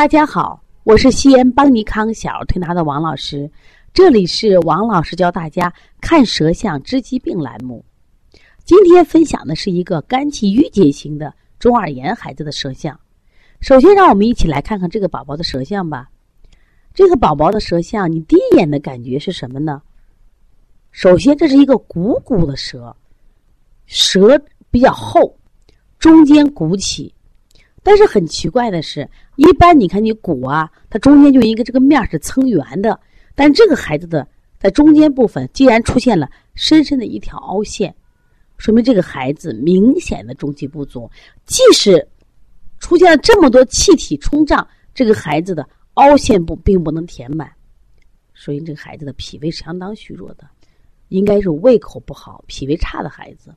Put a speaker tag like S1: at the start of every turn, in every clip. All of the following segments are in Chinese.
S1: 大家好，我是西安邦尼康小儿推拿的王老师，这里是王老师教大家看舌象治疾病栏目。今天分享的是一个肝气郁结型的中耳炎孩子的舌象。首先，让我们一起来看看这个宝宝的舌象吧。这个宝宝的舌象，你第一眼的感觉是什么呢？首先，这是一个鼓鼓的舌，舌比较厚，中间鼓起。但是很奇怪的是，一般你看你鼓啊，它中间就一个这个面是撑圆的，但这个孩子的在中间部分竟然出现了深深的一条凹陷，说明这个孩子明显的中气不足。即使出现了这么多气体冲胀，这个孩子的凹陷部并不能填满，所以这个孩子的脾胃相当虚弱的，应该是胃口不好、脾胃差的孩子。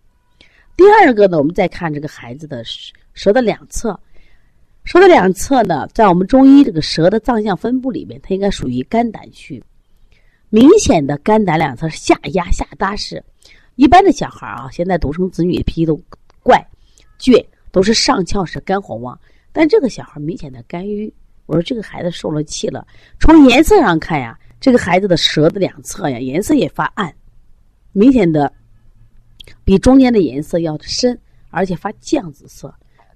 S1: 第二个呢，我们再看这个孩子的舌舌的两侧。舌的两侧呢，在我们中医这个舌的脏象分布里面，它应该属于肝胆区。明显的肝胆两侧是下压下搭式。一般的小孩啊，现在独生子女脾气都怪倔，都是上翘式，肝火旺。但这个小孩明显的肝郁，我说这个孩子受了气了。从颜色上看呀，这个孩子的舌的两侧呀，颜色也发暗，明显的比中间的颜色要深，而且发酱紫色。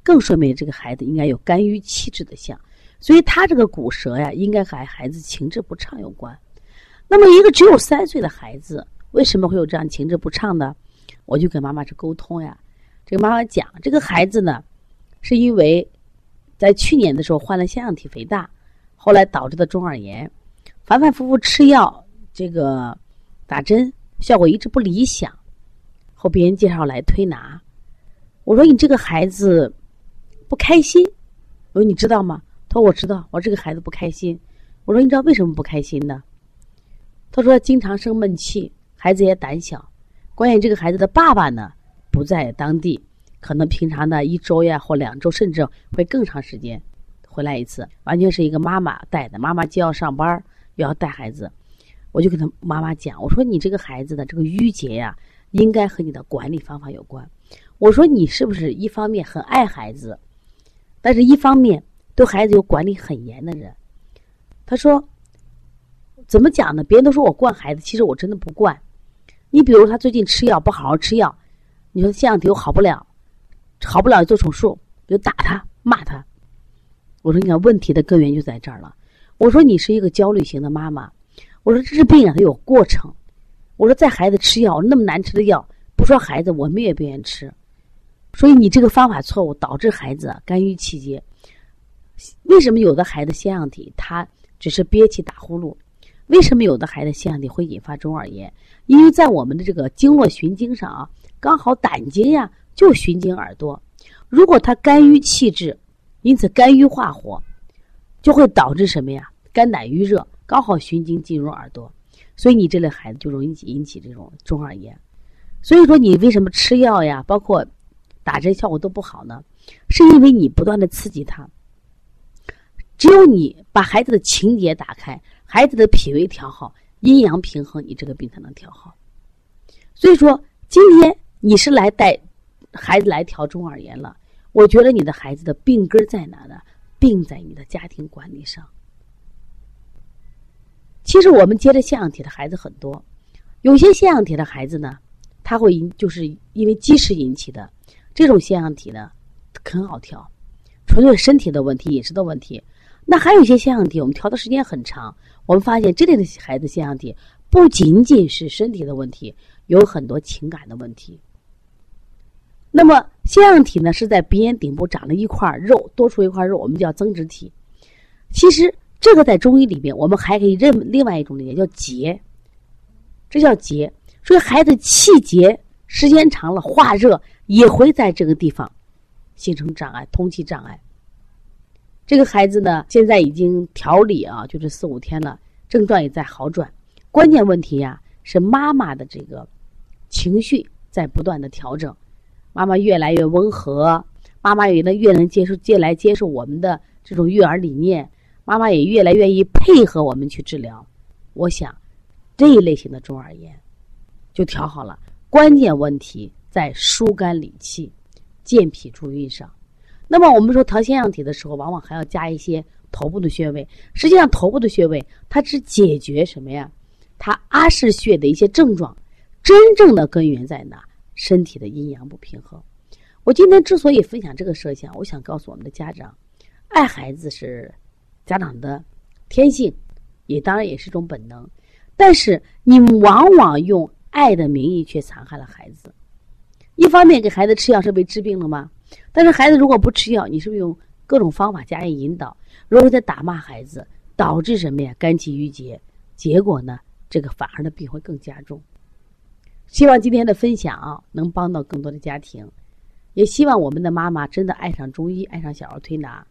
S1: 更说明这个孩子应该有肝郁气滞的象，所以他这个骨舌呀，应该和孩子情志不畅有关。那么，一个只有三岁的孩子，为什么会有这样情志不畅呢？我就跟妈妈去沟通呀。这个妈妈讲，这个孩子呢，是因为在去年的时候患了腺样体肥大，后来导致的中耳炎，反反复复吃药，这个打针效果一直不理想，后别人介绍来推拿，我说你这个孩子。不开心，我说你知道吗？他说我知道，我说这个孩子不开心。我说你知道为什么不开心呢？他说经常生闷气，孩子也胆小。关键这个孩子的爸爸呢不在当地，可能平常呢一周呀或两周，甚至会更长时间回来一次，完全是一个妈妈带的。妈妈既要上班又要带孩子，我就跟他妈妈讲，我说你这个孩子的这个郁结呀，应该和你的管理方法有关。我说你是不是一方面很爱孩子？但是，一方面对孩子有管理很严的人，他说：“怎么讲呢？别人都说我惯孩子，其实我真的不惯。你比如他最近吃药不好好吃药，你说腺样体又好不了，好不了做手术，就打他骂他。我说你看问题的根源就在这儿了。我说你是一个焦虑型的妈妈，我说治病啊它有过程。我说在孩子吃药那么难吃的药，不说孩子，我们也不愿意吃。”所以你这个方法错误，导致孩子肝郁气结。为什么有的孩子腺样体他只是憋气打呼噜？为什么有的孩子腺样体会引发中耳炎？因为在我们的这个经络循经上啊，刚好胆经呀就循经耳朵。如果他肝郁气滞，因此肝郁化火，就会导致什么呀？肝胆郁热，刚好循经进入耳朵，所以你这类孩子就容易引起这种中耳炎。所以说你为什么吃药呀？包括。打针效果都不好呢，是因为你不断的刺激他。只有你把孩子的情节打开，孩子的脾胃调好，阴阳平衡，你这个病才能调好。所以说，今天你是来带孩子来调中耳炎了，我觉得你的孩子的病根在哪呢？病在你的家庭管理上。其实我们接着腺样体的孩子很多，有些腺样体的孩子呢，他会因就是因为积食引起的。这种腺样体呢，很好调，纯粹身体的问题、饮食的问题。那还有一些腺样体，我们调的时间很长，我们发现这类的孩子腺样体不仅仅是身体的问题，有很多情感的问题。那么腺样体呢，是在鼻咽顶部长了一块肉，多出一块肉，我们叫增殖体。其实这个在中医里边，我们还可以认另外一种理解叫结，这叫结。所以孩子气结时间长了，化热。也会在这个地方形成障碍，通气障碍。这个孩子呢，现在已经调理啊，就是四五天了，症状也在好转。关键问题呀，是妈妈的这个情绪在不断的调整，妈妈越来越温和，妈妈也能越能接受、接来接受我们的这种育儿理念，妈妈也越来越愿意配合我们去治疗。我想，这一类型的中耳炎就调好了。关键问题。在疏肝理气、健脾助运上，那么我们说调腺样体的时候，往往还要加一些头部的穴位。实际上，头部的穴位它只解决什么呀？它阿是穴的一些症状，真正的根源在哪？身体的阴阳不平衡。我今天之所以分享这个设想，我想告诉我们的家长，爱孩子是家长的天性，也当然也是一种本能。但是你往往用爱的名义却残害了孩子。一方面给孩子吃药是被治病了吗？但是孩子如果不吃药，你是不是用各种方法加以引导？如果在打骂孩子，导致什么呀？肝气郁结，结果呢？这个反而的病会更加重。希望今天的分享啊能帮到更多的家庭，也希望我们的妈妈真的爱上中医，爱上小儿推拿。